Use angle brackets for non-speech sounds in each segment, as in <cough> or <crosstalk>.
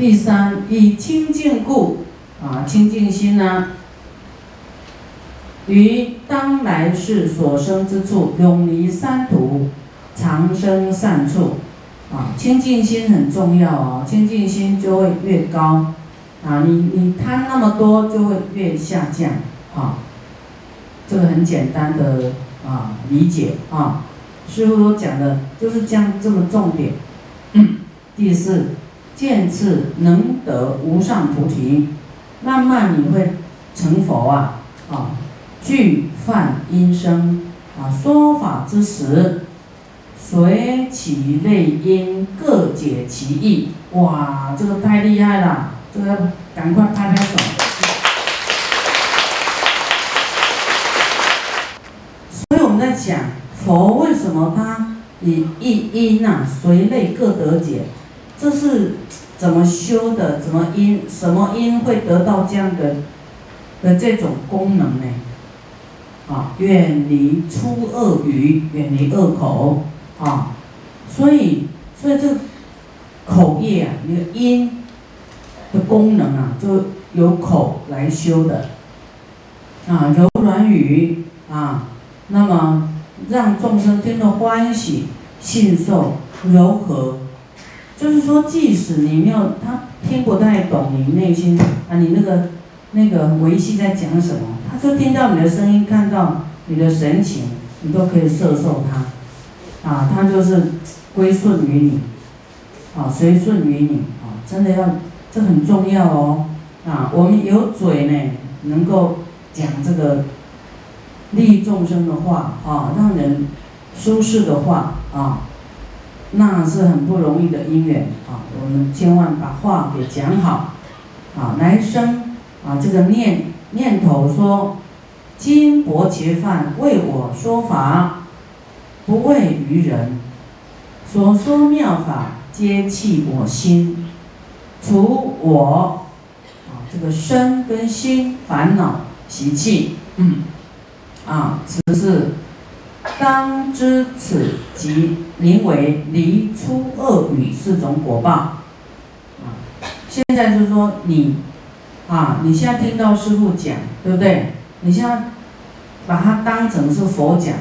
第三，以清净故，啊，清净心呢，于当来世所生之处，永离三途，长生善处，啊，清净心很重要哦，清净心就会越高，啊，你你贪那么多就会越下降，啊，这个很简单的啊理解啊，师傅都讲的就是这样这么重点。第四，见智能得无上菩提，慢慢你会成佛啊！啊，具梵音声啊，说法之时，随其类因，各解其意。哇，这个太厉害了！这个赶快拍拍手。所以我们在讲佛为什么他以一因呐随类各得解。这是怎么修的？怎么因什么因会得到这样的的这种功能呢？啊，远离出恶语，远离恶口啊，所以所以这口业啊，那个因的功能啊，就由口来修的啊，柔软语啊，那么让众生听得欢喜，信受柔和。就是说，即使你没有他听不太懂你内心啊，你那个那个维系在讲什么，他就听到你的声音，看到你的神情，你都可以摄受他，啊，他就是归顺于你，啊，随顺于你，啊，真的要这很重要哦，啊，我们有嘴呢，能够讲这个利益众生的话，啊，让人舒适的话，啊。那是很不容易的因缘啊！我们千万把话给讲好啊！来生啊，这个念念头说：今薄劫犯为我说法，不为于人。所说妙法皆弃我心，除我啊这个身跟心烦恼习气，嗯啊，此是。当知此即名为离出恶语四种果报，啊，现在就是说你，啊，你现在听到师傅讲，对不对？你现在把它当成是佛讲，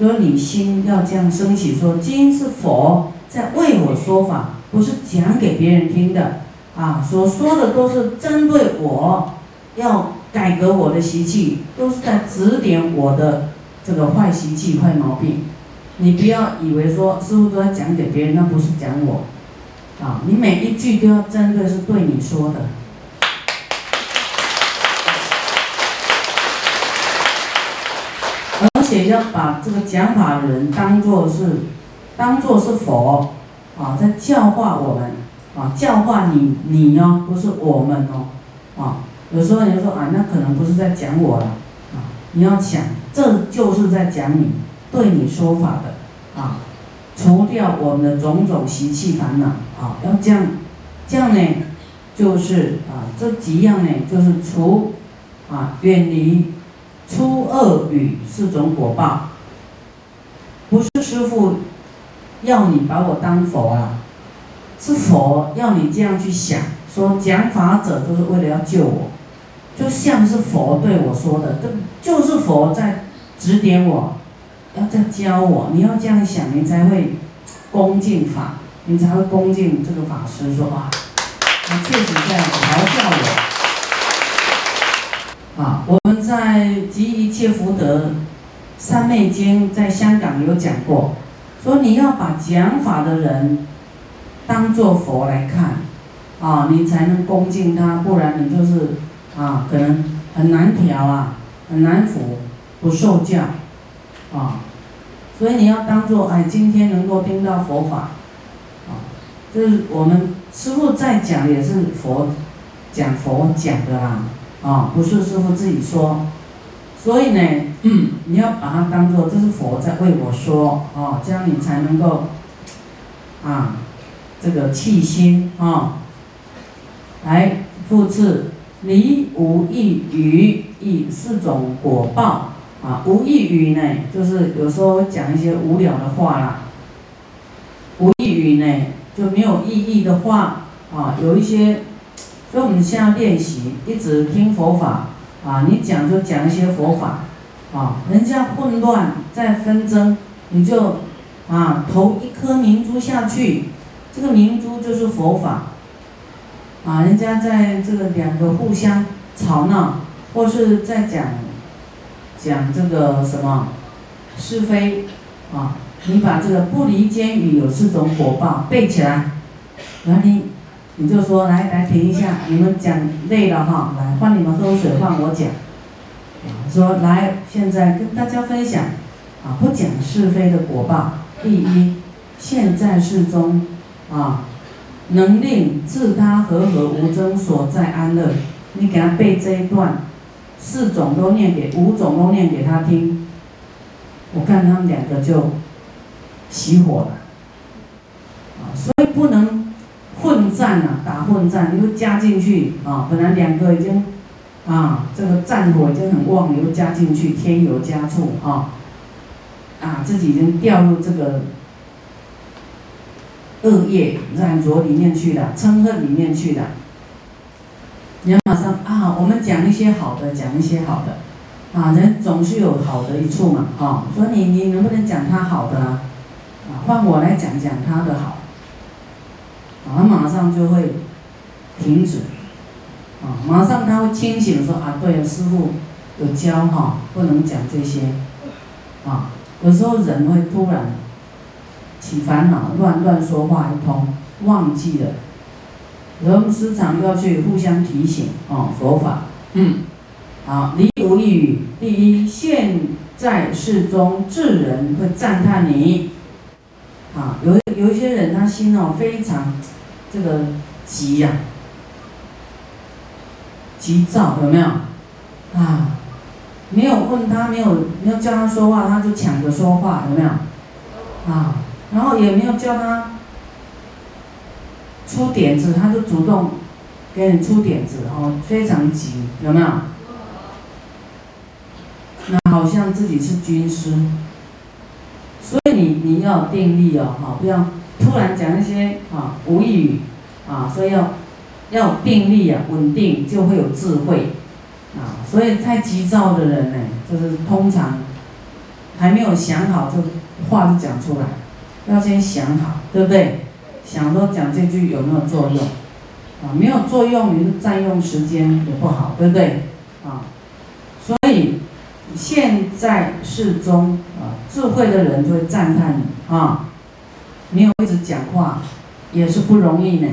就是你心要这样升起，说今是佛在为我说法，不是讲给别人听的，啊，所说的都是针对我，要改革我的习气，都是在指点我的。这个坏习气、坏毛病，你不要以为说师傅都在讲给别人，那不是讲我，啊，你每一句都要针对是对你说的，而且要把这个讲法的人当做是，当做是佛，啊，在教化我们，啊，教化你你哦，不是我们哦，啊，有时候你就说啊，那可能不是在讲我了，你要想。这就是在讲你，对你说法的啊，除掉我们的种种习气烦恼啊，要这样，这样呢，就是啊，这几样呢，就是除啊，远离粗恶语四种果报。不是师傅要你把我当佛啊，是佛要你这样去想，说讲法者就是为了要救我。就像是佛对我说的，这就是佛在指点我，要在教我。你要这样想，你才会恭敬法，你才会恭敬这个法师。说哇，他确实在调教我。啊，我们在《集一切福德三昧经》在香港有讲过，说你要把讲法的人当做佛来看，啊，你才能恭敬他，不然你就是。啊，可能很难调啊，很难服，不受教，啊，所以你要当做哎，今天能够听到佛法，啊，就是我们师傅在讲也是佛讲佛讲的啦，啊，不是师傅自己说，所以呢，你要把它当做这是佛在为我说，啊，这样你才能够，啊，这个气心啊，来复次。离无异于，以四种果报啊。无异于呢，就是有时候讲一些无聊的话啦。无异于呢，就没有意义的话啊，有一些，所以我们现在练习，一直听佛法，啊，你讲就讲一些佛法，啊，人家混乱在纷争，你就，啊，投一颗明珠下去，这个明珠就是佛法，啊，人家在这个两个互相吵闹，或是在讲，讲这个什么是非，啊。你把这个不离间语有四种果报背起来，然后你你就说来来停一下，你们讲累了哈，来换你们喝水，换我讲。说来现在跟大家分享，啊不讲是非的果报。第一，现在世中，啊能令自他和合无争所在安乐。你给他背这一段，四种都念给，五种都念给他听。我看他们两个就。熄火了，啊，所以不能混战啊，打混战，你又加进去啊，本来两个已经，啊，这个战火已经很旺，你又加进去，添油加醋啊，啊，自己已经掉入这个恶业染着里面去了，嗔恨里面去了。你要马上啊，我们讲一些好的，讲一些好的，啊，人总是有好的一处嘛，啊，说你你能不能讲他好的啊？啊，换我来讲讲他的好，啊，他马上就会停止，啊，马上他会清醒说啊，对，师傅有教哈，不能讲这些，啊，有时候人会突然起烦恼，乱乱说话一通，忘记了，我们时常要去互相提醒，哦，佛法，嗯，好，离无一语，第一，现在世中智人会赞叹你。啊，有有一些人，他心哦非常这个急呀，急躁有没有？啊，没有问他，没有没有叫他说话，他就抢着说话，有没有？啊，然后也没有叫他出点子，他就主动给你出点子，哦，非常急，有没有？那好像自己是军师。所以你你要定力哦，哈，不要突然讲一些啊无语，啊，所以要要定力啊，稳定就会有智慧，啊，所以太急躁的人呢，就是通常还没有想好就话就讲出来，要先想好，对不对？想说讲这句有没有作用，啊，没有作用你就占用时间也不好，对不对？啊，所以现在适中啊。智慧的人就会赞叹你啊，没有一直讲话也是不容易呢。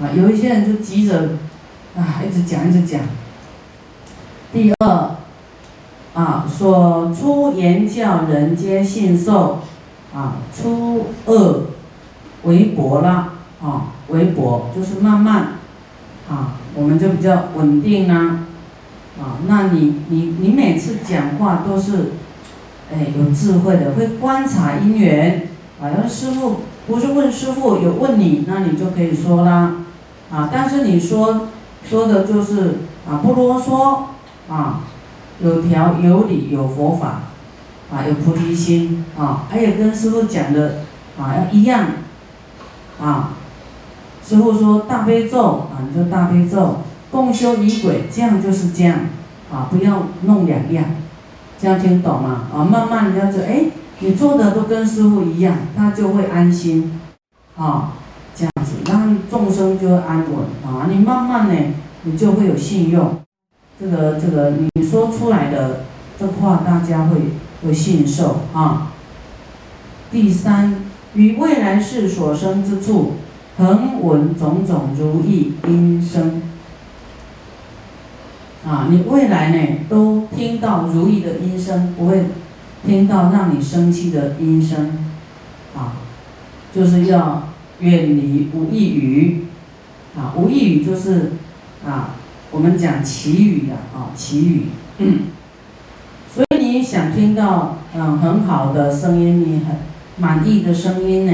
啊，有一些人就急着啊，一直讲一直讲。第二啊，所出言教人皆信受啊，初二为薄啦啊，为薄就是慢慢啊，我们就比较稳定啦啊。那你你你每次讲话都是。哎，有智慧的会观察因缘，啊，要师傅不是问师傅，有问你，那你就可以说啦，啊，但是你说说的就是啊不啰嗦，啊，有条有理有佛法，啊有菩提心，啊，还有跟师傅讲的啊要一样，啊，师傅说大悲咒啊你就大悲咒，共修仪轨，这样就是这样，啊不要弄两样。这样听懂吗？啊，慢慢人家就哎，你做的都跟师傅一样，他就会安心，啊，这样子，让众生就会安稳啊。你慢慢呢，你就会有信用，这个这个你说出来的这话，大家会会信受啊。第三，于未来世所生之处，恒闻种种如意音声。啊，你未来呢都听到如意的音声，不会听到让你生气的音声，啊，就是要远离无意语，啊，无意语就是啊，我们讲祈语的啊，祈语，嗯，你想听到嗯很好的声音，你很满意的声音呢，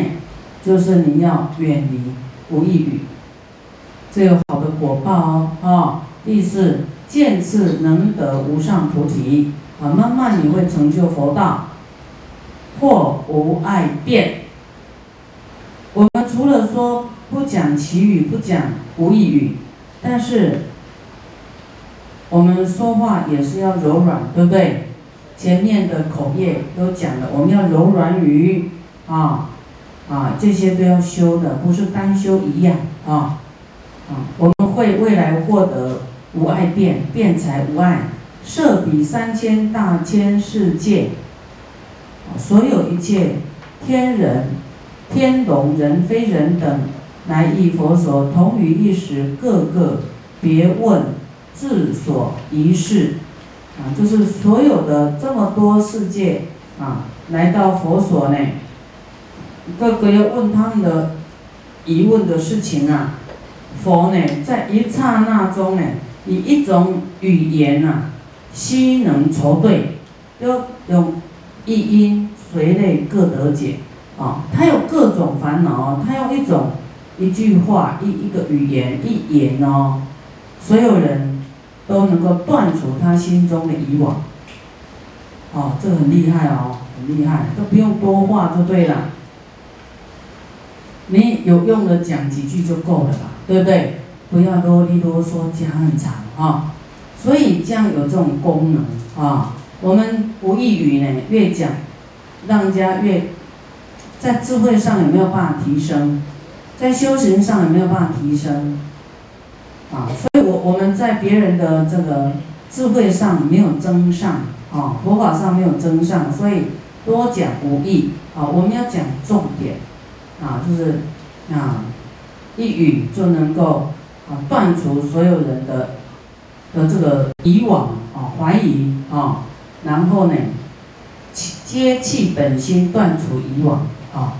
就是你要远离无意语，这有好的果报哦，啊，第四。见次能得无上菩提啊，慢慢你会成就佛道，或无爱变。我们除了说不讲其语，不讲无义语，但是我们说话也是要柔软，对不对？前面的口业都讲了，我们要柔软语啊啊，这些都要修的，不是单修一样啊啊，我们会未来获得无碍辩，辩才无碍，设比三千大千世界，所有一切天人、天龙、人非人等，来诣佛所，同于一时，各个别问自所一事。啊，就是所有的这么多世界啊，来到佛所呢，各个要问他们的疑问的事情啊，佛呢在一刹那中呢，以一种语言呐，悉能筹对，要用一音随类各得解啊，他有各种烦恼，他用一种一句话一一个语言一言哦，所有人。都能够断除他心中的以往，哦，这很厉害哦，很厉害，都不用多话就对了。你有用的讲几句就够了吧，对不对？不要啰里啰嗦讲很长啊。所以这样有这种功能啊。我们无异语呢，越讲，让人家越在智慧上有没有办法提升，在修行上有没有办法提升？啊，所以我我们在别人的这个智慧上没有增上，啊，佛法上没有增上，所以多讲无益，啊，我们要讲重点，啊，就是啊，一语就能够啊断除所有人的的这个以往啊怀疑啊，然后呢，接气本心断除以往啊。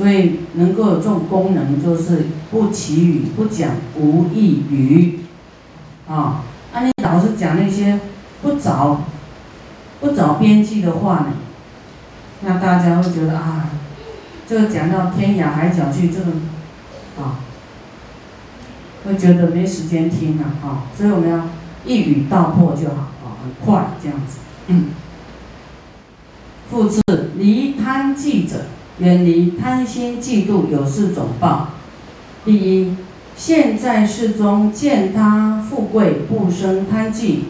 所以能够有这种功能，就是不起语，不讲无意语，啊，那，你老是讲那些不着、不着边际的话呢，那大家会觉得啊，这个讲到天涯海角去，这个啊，会觉得没时间听了啊，所以我们要一语道破就好啊，很快这样子。嗯复次，离贪记者。远离贪心嫉妒有四种报。第一，现在世中见他富贵不生贪忌，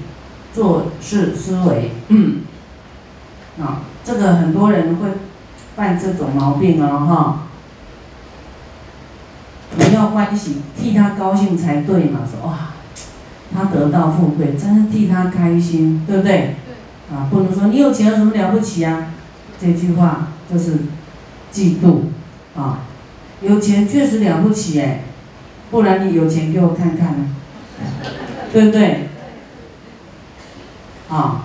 做事思维。嗯，啊，这个很多人会犯这种毛病哦，哈。你要欢喜，替他高兴才对嘛。说哇，他得到富贵，真是替他开心，对不对？对。啊，不能说你有钱有什么了不起啊？这句话就是。嫉妒，啊，有钱确实了不起哎，不然你有钱给我看看呢，<laughs> 对不对？啊，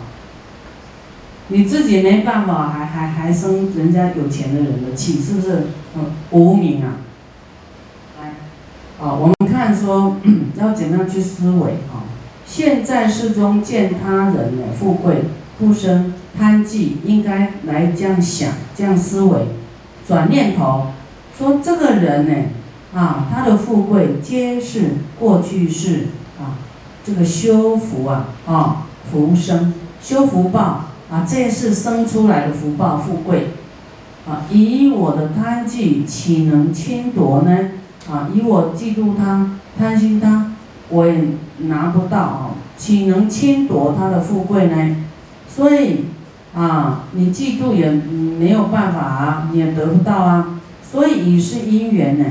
你自己没办法，还还还生人家有钱的人的气，是不是？嗯，无名啊。来，啊，我们看说 <clears throat> 要怎样去思维啊？现在世中见他人呢富贵不生贪忌，应该来这样想，这样思维。转念头，说这个人呢，啊，他的富贵皆是过去式啊，这个修福啊，啊，福生修福报啊，这是生出来的福报富贵，啊，以我的贪忌岂能侵夺呢？啊，以我嫉妒他贪心他，我也拿不到啊，岂能侵夺他的富贵呢？所以。啊，你嫉妒也没有办法啊，你也得不到啊，所以以是因缘呢，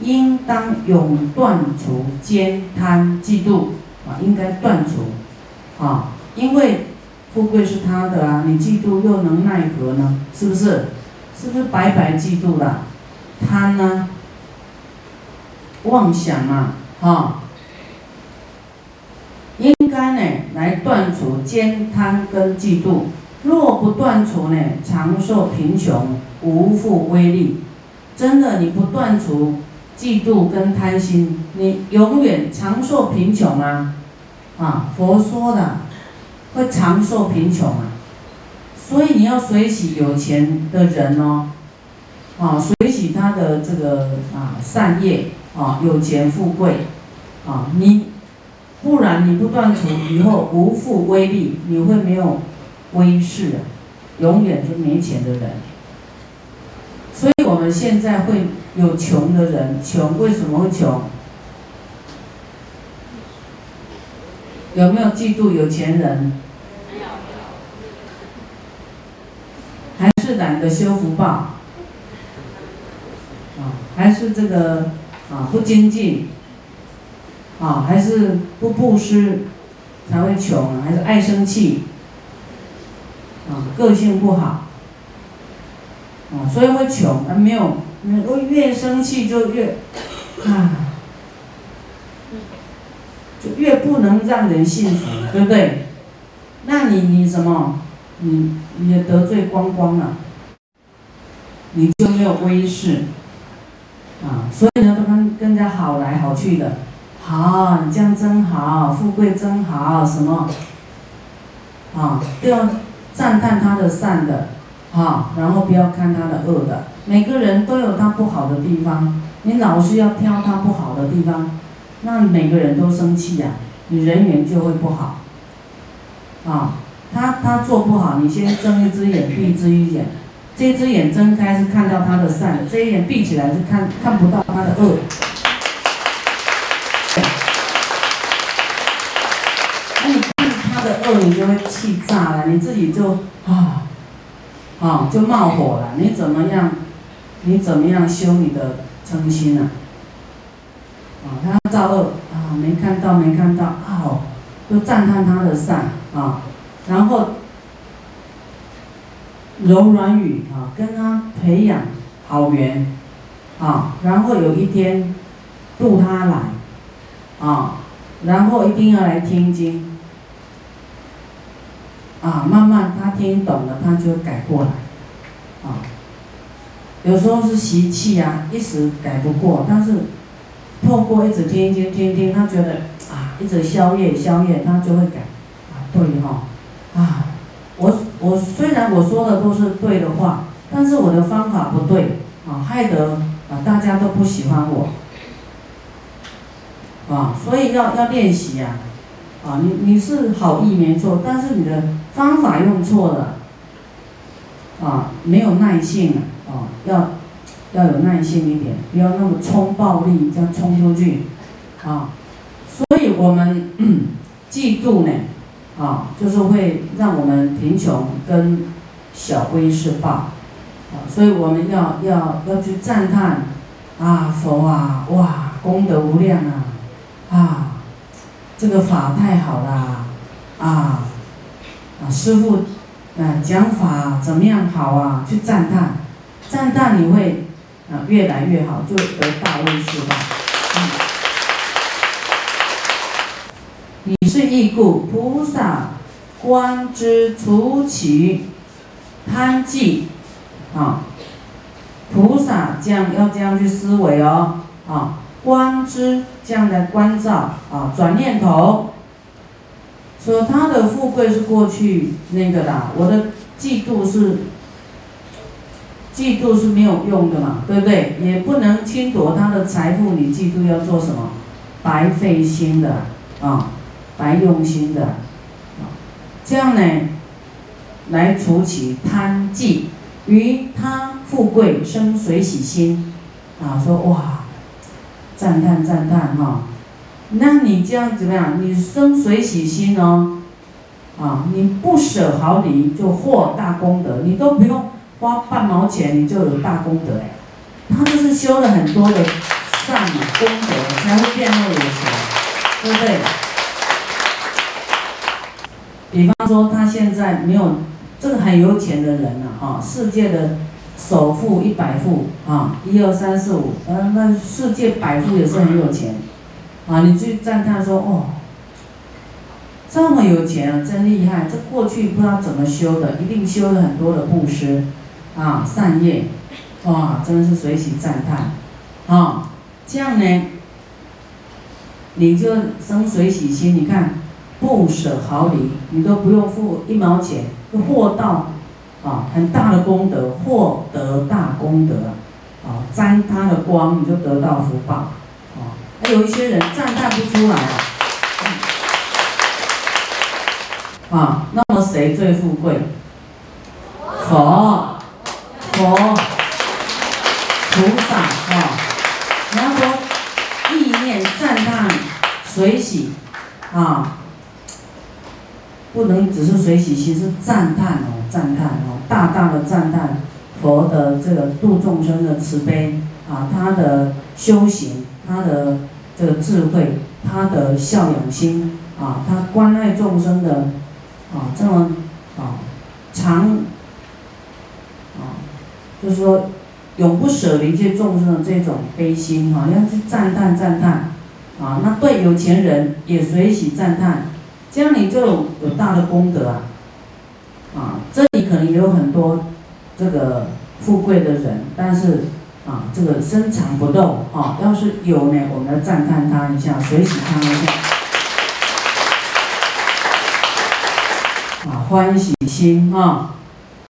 应当永断除奸贪嫉妒啊，应该断除啊，因为富贵是他的啊，你嫉妒又能奈何呢？是不是？是不是白白嫉妒了？贪呢？妄想嘛，啊，应该呢来断除奸贪跟嫉妒。若不断除呢，长寿贫穷无复威力。真的，你不断除嫉妒跟贪心，你永远长寿贫穷啊！啊，佛说的会长寿贫穷啊。所以你要随喜有钱的人哦，啊，随喜他的这个啊善业啊，有钱富贵啊，你不然你不断除以后无复威力，你会没有。威势啊，永远是没钱的人。所以我们现在会有穷的人，穷为什么会穷？有没有嫉妒有钱人？还是懒得修福报？啊，还是这个啊不精进？啊，还是不布施才会穷？还是爱生气？啊，个性不好？啊，所以会穷啊？没有，我越生气就越啊。就越不能让人信服，对不对？那你你什么？你你也得罪光光了，你就没有威势啊！所以呢，都跟跟人家好来好去的，好，你这样真好，富贵真好，什么啊？都要赞叹他的善的，啊，然后不要看他的恶的。每个人都有他不好的地方，你老是要挑他不好的地方。那每个人都生气呀，你人缘就会不好。啊，他他做不好，你先睁一只眼闭一只眼，这只眼睁开是看到他的善，这一眼闭起来是看看不到他的恶。那你看他的恶，你就会气炸了，你自己就啊，啊就冒火了。你怎么样？你怎么样修你的嗔心呢？啊，他造恶啊，没看到，没看到啊，都赞叹他的善啊，然后柔软语啊，跟他培养好缘啊，然后有一天度他来啊，然后一定要来听经啊，慢慢他听懂了，他就改过来。啊，有时候是习气啊，一时改不过，但是。透过一直听听听听，他觉得啊，一直宵夜宵夜，他就会改。啊，对哈。啊，我我虽然我说的都是对的话，但是我的方法不对啊，害得啊大家都不喜欢我。啊，所以要要练习呀啊，你你是好意没错，但是你的方法用错了啊，没有耐性啊，要。要有耐心一点，不要那么冲暴力，这样冲出去，啊，所以我们 <coughs> 嫉妒呢，啊，就是会让我们贫穷跟小威是报，啊，所以我们要要要去赞叹，啊，佛啊，哇，功德无量啊，啊，这个法太好啦，啊，啊，师傅，啊，讲法怎么样好啊？去赞叹，赞叹你会。啊，越来越好，就得大威势吧。嗯，你是异故，菩萨观之除其贪忌，啊，菩萨这样要这样去思维哦，啊，观之这样的关照，啊，转念头，说他的富贵是过去那个的，我的嫉妒是。嫉妒是没有用的嘛，对不对？也不能侵夺他的财富，你嫉妒要做什么？白费心的啊，白用心的啊，这样呢，来除其贪忌，于他富贵生随喜心啊，说哇，赞叹赞叹哈，那你这样怎么样？你生水喜心哦，啊，你不舍毫厘就获大功德，你都不用。花半毛钱你就有大功德哎，他就是修了很多的善功德才会变那么有钱，对不对？比方说他现在没有这个很有钱的人了啊，世界的首富一百富啊，一二三四五，嗯，那世界百富也是很有钱啊，你去赞叹说哦，这么有钱啊，真厉害！这过去不知道怎么修的，一定修了很多的布施。啊，善业，哇，真的是随喜赞叹，啊，这样呢，你就生随喜心。你看，不舍毫厘，你都不用付一毛钱，就获到啊很大的功德，获得大功德啊，沾他的光，你就得到福报，啊，还有一些人赞叹不出来啊，啊，那么谁最富贵？佛。佛，菩萨啊，你要说意念赞叹随喜。啊，不能只是随喜，其实赞叹哦，赞叹哦，大大的赞叹佛的这个度众生的慈悲啊，他的修行，他的这个智慧，他的孝养心啊，他关爱众生的啊，这么啊长啊，就是说。永不舍离这众生的这种悲心哈，要去赞叹赞叹，啊，那对有钱人也随喜赞叹，这样你就有大的功德啊，啊，这里可能也有很多这个富贵的人，但是啊，这个深藏不露啊，要是有呢，我们要赞叹他一下，随喜他一下，啊，欢喜心啊，